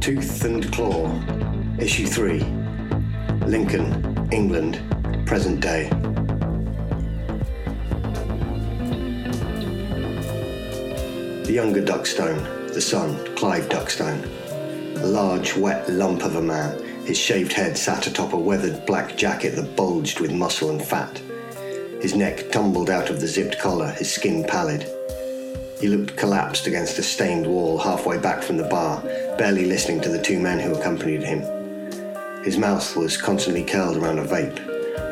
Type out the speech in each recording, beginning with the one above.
Tooth and Claw, Issue 3, Lincoln, England, present day. The younger Duckstone, the son, Clive Duckstone, a large, wet lump of a man, his shaved head sat atop a weathered black jacket that bulged with muscle and fat. His neck tumbled out of the zipped collar, his skin pallid. He looked collapsed against a stained wall halfway back from the bar, barely listening to the two men who accompanied him. His mouth was constantly curled around a vape.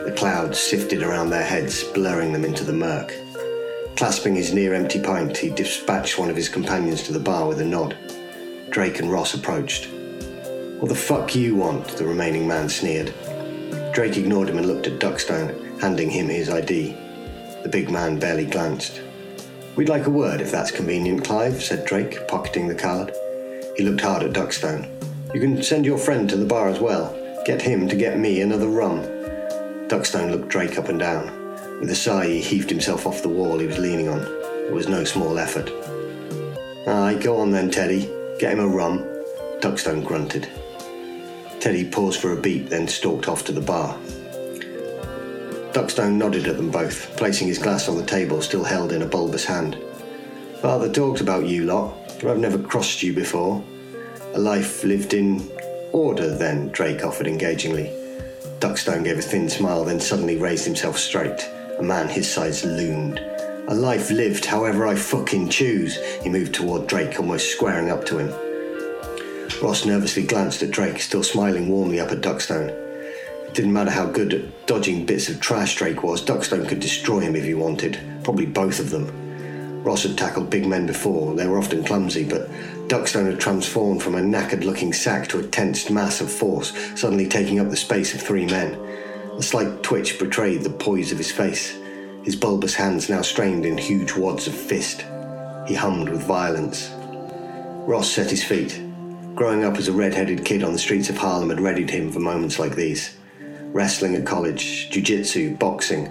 The clouds sifted around their heads, blurring them into the murk. Clasping his near empty pint, he dispatched one of his companions to the bar with a nod. Drake and Ross approached. What the fuck you want? the remaining man sneered. Drake ignored him and looked at Duckstone handing him his ID. The big man barely glanced. We'd like a word if that's convenient, Clive, said Drake, pocketing the card. He looked hard at Duckstone. You can send your friend to the bar as well. Get him to get me another rum. Duckstone looked Drake up and down. With a sigh, he heaved himself off the wall he was leaning on. It was no small effort. Aye, go on then, Teddy. Get him a rum. Duckstone grunted. Teddy paused for a beat, then stalked off to the bar. Duckstone nodded at them both, placing his glass on the table, still held in a bulbous hand. Father talked about you lot, I've never crossed you before. A life lived in order, then, Drake offered engagingly. Duckstone gave a thin smile, then suddenly raised himself straight. A man his size loomed. A life lived however I fucking choose. He moved toward Drake, almost squaring up to him. Ross nervously glanced at Drake, still smiling warmly up at Duckstone. It didn't matter how good at dodging bits of trash Drake was, Duckstone could destroy him if he wanted. Probably both of them. Ross had tackled big men before, they were often clumsy, but Duckstone had transformed from a knackered looking sack to a tensed mass of force, suddenly taking up the space of three men. A slight twitch betrayed the poise of his face, his bulbous hands now strained in huge wads of fist. He hummed with violence. Ross set his feet. Growing up as a red headed kid on the streets of Harlem had readied him for moments like these wrestling at college, jiu jitsu, boxing.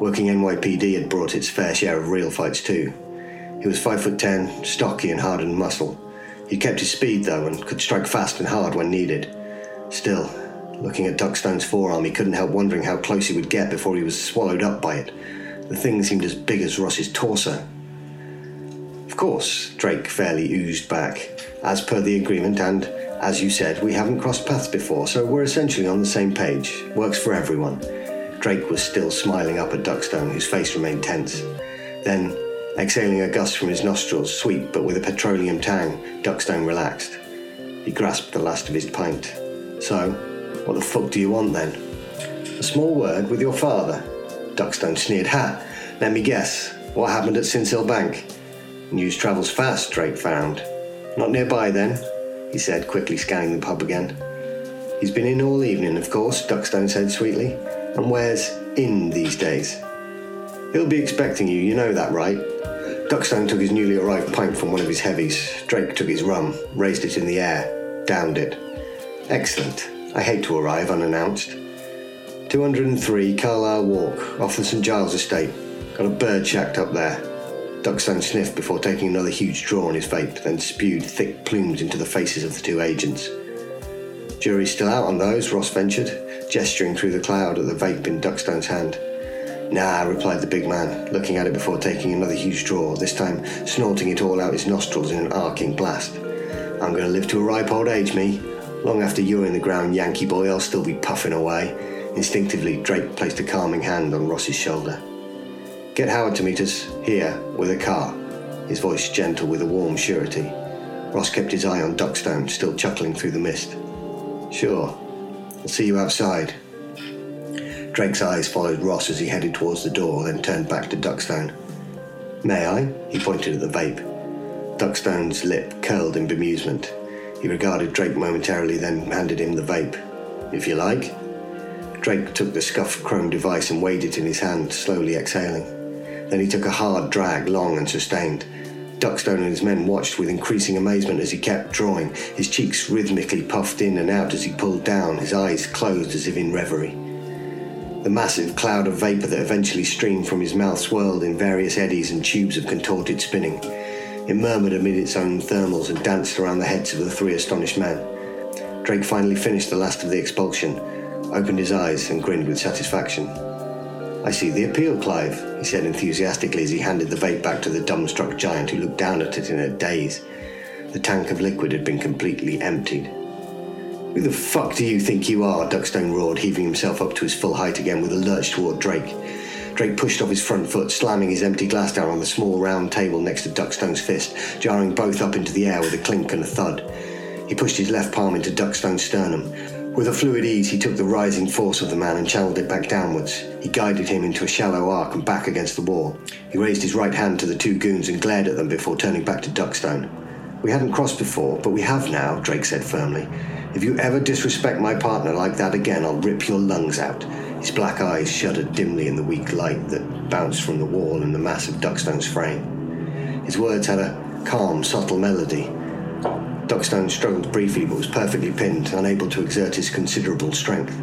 Working NYPD had brought its fair share of real fights too. He was 5 foot 10, stocky and hard in muscle. He kept his speed though and could strike fast and hard when needed. Still, looking at Duckstone's forearm, he couldn't help wondering how close he would get before he was swallowed up by it. The thing seemed as big as Ross's torso. Of course, Drake fairly oozed back. As per the agreement and as you said, we haven't crossed paths before, so we're essentially on the same page. Works for everyone. Drake was still smiling up at Duckstone, whose face remained tense. Then, exhaling a gust from his nostrils, sweet but with a petroleum tang, Duckstone relaxed. He grasped the last of his pint. So, what the fuck do you want then? A small word with your father. Duckstone sneered. Ha! Let me guess. What happened at Sincil Bank? News travels fast, Drake found. Not nearby then? he said, quickly scanning the pub again. He's been in all evening, of course, Duckstone said sweetly. And where's in these days? He'll be expecting you, you know that, right? Duckstone took his newly arrived pint from one of his heavies. Drake took his rum, raised it in the air, downed it. Excellent. I hate to arrive unannounced. 203 Carlisle Walk, off the St Giles estate. Got a bird shacked up there. Duckstone sniffed before taking another huge draw on his vape, then spewed thick plumes into the faces of the two agents. Jury's still out on those, Ross ventured, gesturing through the cloud at the vape in Duckstone's hand. Nah, replied the big man, looking at it before taking another huge draw, this time snorting it all out his nostrils in an arcing blast. I'm going to live to a ripe old age, me. Long after you're in the ground, Yankee boy, I'll still be puffing away. Instinctively, Drake placed a calming hand on Ross's shoulder. Get Howard to meet us here with a car, his voice gentle with a warm surety. Ross kept his eye on Duckstone, still chuckling through the mist. Sure, I'll see you outside. Drake's eyes followed Ross as he headed towards the door, then turned back to Duckstone. May I? He pointed at the vape. Duckstone's lip curled in bemusement. He regarded Drake momentarily, then handed him the vape. If you like. Drake took the scuffed chrome device and weighed it in his hand, slowly exhaling. Then he took a hard drag, long and sustained. Duckstone and his men watched with increasing amazement as he kept drawing, his cheeks rhythmically puffed in and out as he pulled down, his eyes closed as if in reverie. The massive cloud of vapour that eventually streamed from his mouth swirled in various eddies and tubes of contorted spinning. It murmured amid its own thermals and danced around the heads of the three astonished men. Drake finally finished the last of the expulsion, opened his eyes, and grinned with satisfaction. I see the appeal, Clive, he said enthusiastically as he handed the vape back to the dumbstruck giant who looked down at it in a daze. The tank of liquid had been completely emptied. Who the fuck do you think you are? Duckstone roared, heaving himself up to his full height again with a lurch toward Drake. Drake pushed off his front foot, slamming his empty glass down on the small round table next to Duckstone's fist, jarring both up into the air with a clink and a thud. He pushed his left palm into Duckstone's sternum. With a fluid ease, he took the rising force of the man and channeled it back downwards. He guided him into a shallow arc and back against the wall. He raised his right hand to the two goons and glared at them before turning back to Duckstone. We hadn't crossed before, but we have now, Drake said firmly. If you ever disrespect my partner like that again, I'll rip your lungs out. His black eyes shuddered dimly in the weak light that bounced from the wall and the mass of Duckstone's frame. His words had a calm, subtle melody. Duckstone struggled briefly but was perfectly pinned, unable to exert his considerable strength.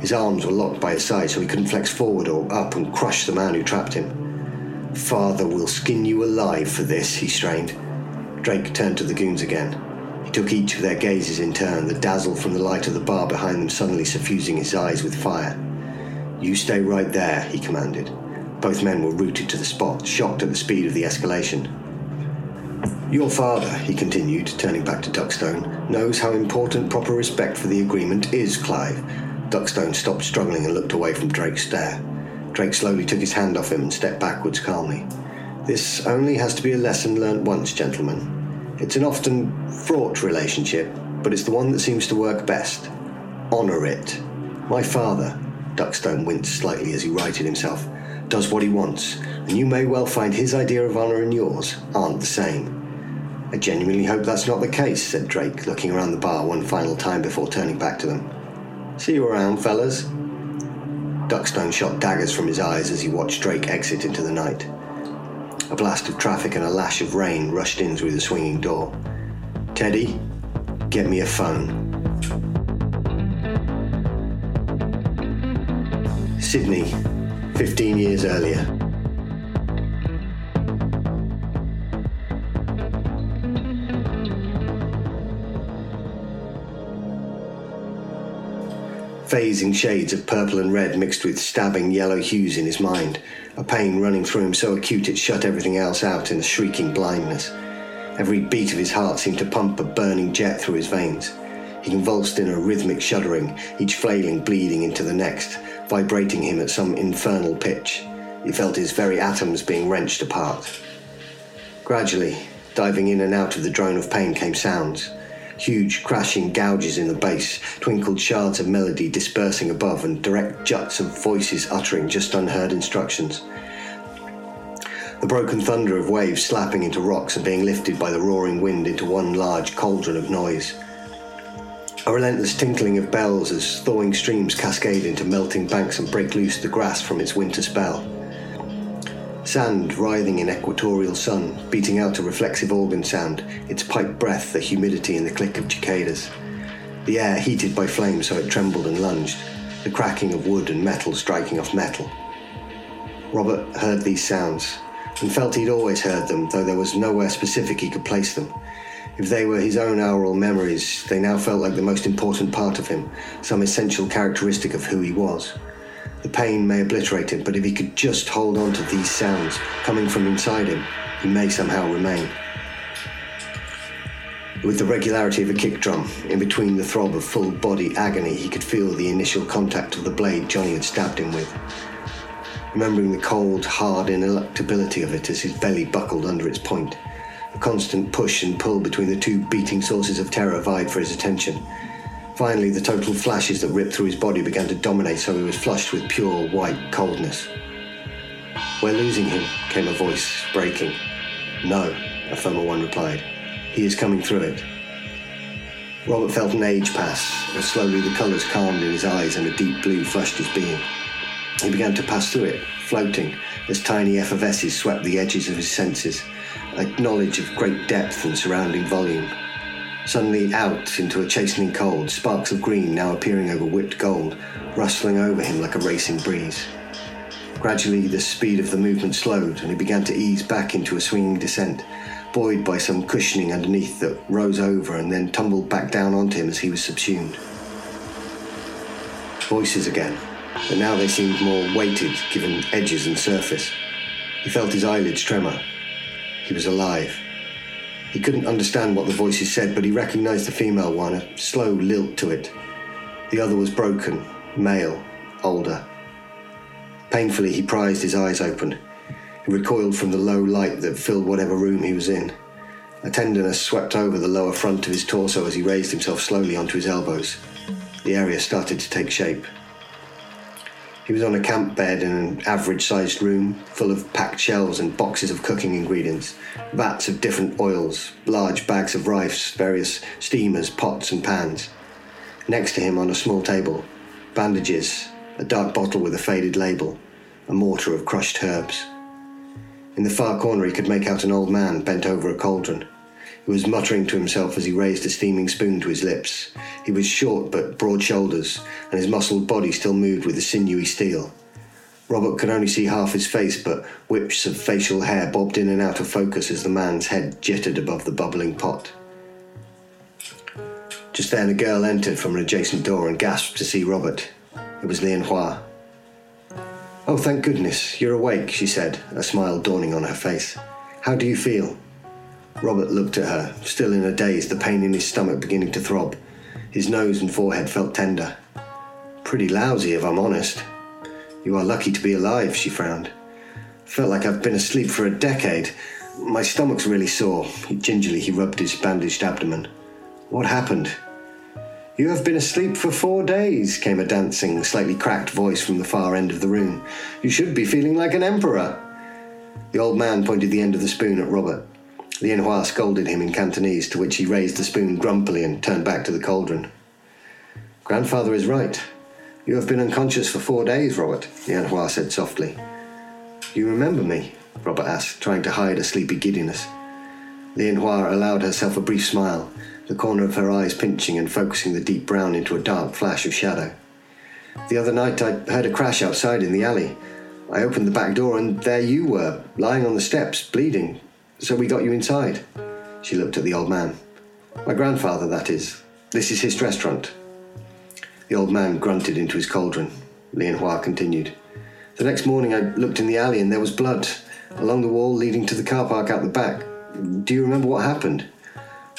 His arms were locked by his sides so he couldn't flex forward or up and crush the man who trapped him. Father will skin you alive for this, he strained. Drake turned to the goons again took each of their gazes in turn, the dazzle from the light of the bar behind them suddenly suffusing his eyes with fire. You stay right there, he commanded. Both men were rooted to the spot, shocked at the speed of the escalation. Your father, he continued, turning back to Duckstone, knows how important proper respect for the agreement is, Clive. Duckstone stopped struggling and looked away from Drake's stare. Drake slowly took his hand off him and stepped backwards calmly. This only has to be a lesson learnt once, gentlemen. It's an often fraught relationship, but it's the one that seems to work best. Honour it. My father, Duckstone winced slightly as he righted himself, does what he wants, and you may well find his idea of honour and yours aren't the same. I genuinely hope that's not the case, said Drake, looking around the bar one final time before turning back to them. See you around, fellas. Duckstone shot daggers from his eyes as he watched Drake exit into the night. A blast of traffic and a lash of rain rushed in through the swinging door. Teddy, get me a phone. Sydney, 15 years earlier. Phasing shades of purple and red mixed with stabbing yellow hues in his mind a pain running through him so acute it shut everything else out in a shrieking blindness. Every beat of his heart seemed to pump a burning jet through his veins. He convulsed in a rhythmic shuddering, each flailing bleeding into the next, vibrating him at some infernal pitch. He felt his very atoms being wrenched apart. Gradually, diving in and out of the drone of pain came sounds huge crashing gouges in the bass, twinkled shards of melody dispersing above, and direct juts of voices uttering just unheard instructions. The broken thunder of waves slapping into rocks and being lifted by the roaring wind into one large cauldron of noise. A relentless tinkling of bells as thawing streams cascade into melting banks and break loose the grass from its winter spell. Sand writhing in equatorial sun, beating out a reflexive organ sound, its pipe breath, the humidity and the click of cicadas. The air heated by flame so it trembled and lunged, the cracking of wood and metal striking off metal. Robert heard these sounds and felt he'd always heard them, though there was nowhere specific he could place them. If they were his own aural memories, they now felt like the most important part of him, some essential characteristic of who he was. The pain may obliterate it, but if he could just hold on to these sounds coming from inside him, he may somehow remain. With the regularity of a kick drum, in between the throb of full body agony, he could feel the initial contact of the blade Johnny had stabbed him with. Remembering the cold, hard ineluctability of it as his belly buckled under its point, a constant push and pull between the two beating sources of terror vied for his attention Finally, the total flashes that ripped through his body began to dominate, so he was flushed with pure white coldness. We're losing him, came a voice, breaking. No, a firmer one replied. He is coming through it. Robert felt an age pass, as slowly the colours calmed in his eyes and a deep blue flushed his being. He began to pass through it, floating, as tiny effervesces swept the edges of his senses, a knowledge of great depth and surrounding volume. Suddenly out into a chastening cold, sparks of green now appearing over whipped gold, rustling over him like a racing breeze. Gradually, the speed of the movement slowed, and he began to ease back into a swinging descent, buoyed by some cushioning underneath that rose over and then tumbled back down onto him as he was subsumed. Voices again, but now they seemed more weighted, given edges and surface. He felt his eyelids tremor. He was alive. He couldn't understand what the voices said, but he recognized the female one, a slow lilt to it. The other was broken, male, older. Painfully, he prized his eyes open. He recoiled from the low light that filled whatever room he was in. A tenderness swept over the lower front of his torso as he raised himself slowly onto his elbows. The area started to take shape. He was on a camp bed in an average sized room, full of packed shelves and boxes of cooking ingredients, vats of different oils, large bags of rice, various steamers, pots, and pans. Next to him on a small table, bandages, a dark bottle with a faded label, a mortar of crushed herbs. In the far corner, he could make out an old man bent over a cauldron. He was muttering to himself as he raised a steaming spoon to his lips. He was short but broad shoulders, and his muscled body still moved with a sinewy steel. Robert could only see half his face, but whips of facial hair bobbed in and out of focus as the man's head jittered above the bubbling pot. Just then, a girl entered from an adjacent door and gasped to see Robert. It was Lian Hua. Oh, thank goodness, you're awake, she said, a smile dawning on her face. How do you feel? Robert looked at her, still in a daze, the pain in his stomach beginning to throb. His nose and forehead felt tender. Pretty lousy, if I'm honest. You are lucky to be alive, she frowned. Felt like I've been asleep for a decade. My stomach's really sore. Gingerly, he rubbed his bandaged abdomen. What happened? You have been asleep for four days, came a dancing, slightly cracked voice from the far end of the room. You should be feeling like an emperor. The old man pointed the end of the spoon at Robert. Lian Hua scolded him in Cantonese, to which he raised the spoon grumpily and turned back to the cauldron. Grandfather is right. You have been unconscious for four days, Robert, Lian Hua said softly. You remember me? Robert asked, trying to hide a sleepy giddiness. Lian Hua allowed herself a brief smile, the corner of her eyes pinching and focusing the deep brown into a dark flash of shadow. The other night I heard a crash outside in the alley. I opened the back door and there you were, lying on the steps, bleeding, so we got you inside. She looked at the old man. My grandfather, that is. This is his restaurant. The old man grunted into his cauldron. Lian Hua continued. The next morning I looked in the alley and there was blood along the wall leading to the car park out the back. Do you remember what happened?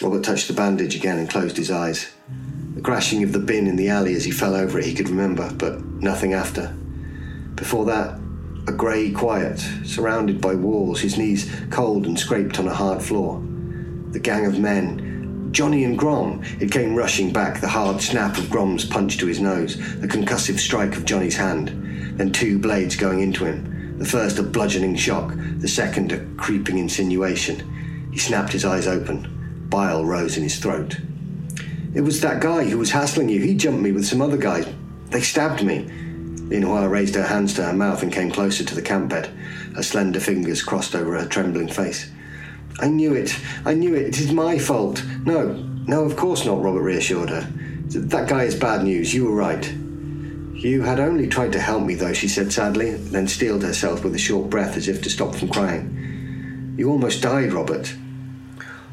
Robert touched the bandage again and closed his eyes. The crashing of the bin in the alley as he fell over it he could remember, but nothing after. Before that, a grey quiet, surrounded by walls, his knees cold and scraped on a hard floor. The gang of men, Johnny and Grom, it came rushing back, the hard snap of Grom's punch to his nose, the concussive strike of Johnny's hand, then two blades going into him, the first a bludgeoning shock, the second a creeping insinuation. He snapped his eyes open. Bile rose in his throat. It was that guy who was hassling you. He jumped me with some other guys. They stabbed me. Hua raised her hands to her mouth and came closer to the camp bed, her slender fingers crossed over her trembling face. I knew it. I knew it. It is my fault. No, no, of course not, Robert reassured her. That guy is bad news. You were right. You had only tried to help me, though, she said sadly, then steeled herself with a short breath as if to stop from crying. You almost died, Robert.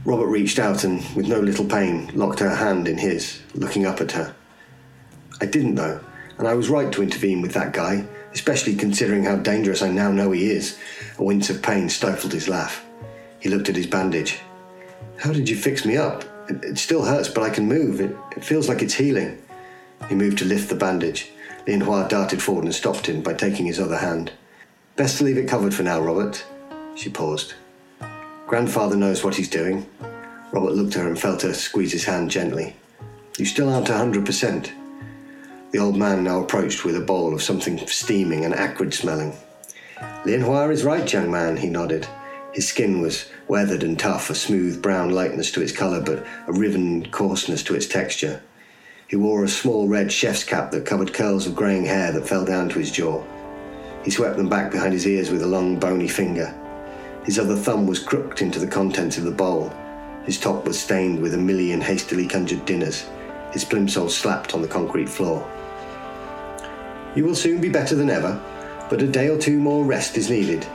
Robert reached out and, with no little pain, locked her hand in his, looking up at her. I didn't, though and I was right to intervene with that guy, especially considering how dangerous I now know he is. A wince of pain stifled his laugh. He looked at his bandage. How did you fix me up? It, it still hurts, but I can move. It, it, feels like it's healing. He moved to lift the bandage. Lian Hua darted forward and stopped him by taking his other hand. Best to leave it covered for now, Robert. She paused. Grandfather knows what he's doing. Robert looked at her and felt her squeeze his hand gently. You still aren't a hundred percent. The old man now approached with a bowl of something steaming and acrid smelling. Lian Hua is right, young man, he nodded. His skin was weathered and tough, a smooth brown lightness to its colour, but a riven coarseness to its texture. He wore a small red chef's cap that covered curls of greying hair that fell down to his jaw. He swept them back behind his ears with a long, bony finger. His other thumb was crooked into the contents of the bowl. His top was stained with a million hastily conjured dinners. His plimsoll slapped on the concrete floor. You will soon be better than ever, but a day or two more rest is needed.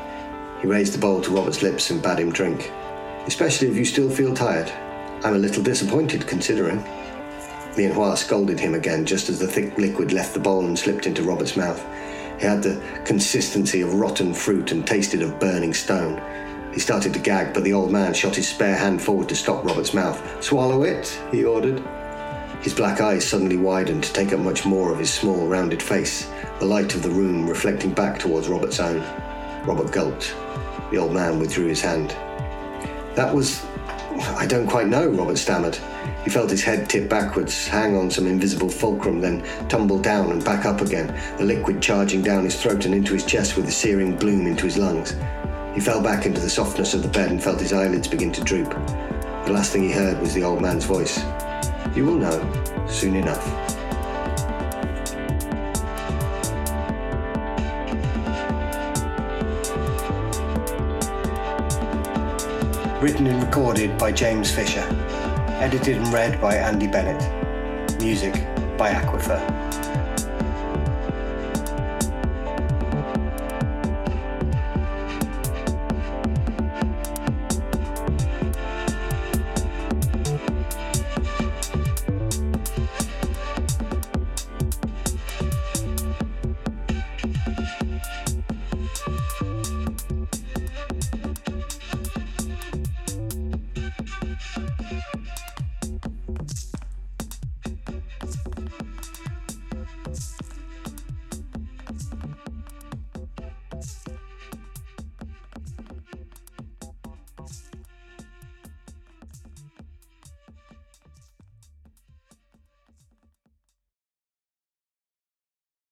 He raised the bowl to Robert's lips and bade him drink. especially if you still feel tired. I'm a little disappointed considering. Lianhua scolded him again just as the thick liquid left the bowl and slipped into Robert's mouth. It had the consistency of rotten fruit and tasted of burning stone. He started to gag, but the old man shot his spare hand forward to stop Robert's mouth. Swallow it, he ordered. His black eyes suddenly widened to take up much more of his small, rounded face, the light of the room reflecting back towards Robert's own. Robert gulped. The old man withdrew his hand. That was. I don't quite know, Robert stammered. He felt his head tip backwards, hang on some invisible fulcrum, then tumble down and back up again, the liquid charging down his throat and into his chest with a searing bloom into his lungs. He fell back into the softness of the bed and felt his eyelids begin to droop. The last thing he heard was the old man's voice. You will know soon enough. Written and recorded by James Fisher. Edited and read by Andy Bennett. Music by Aquifer.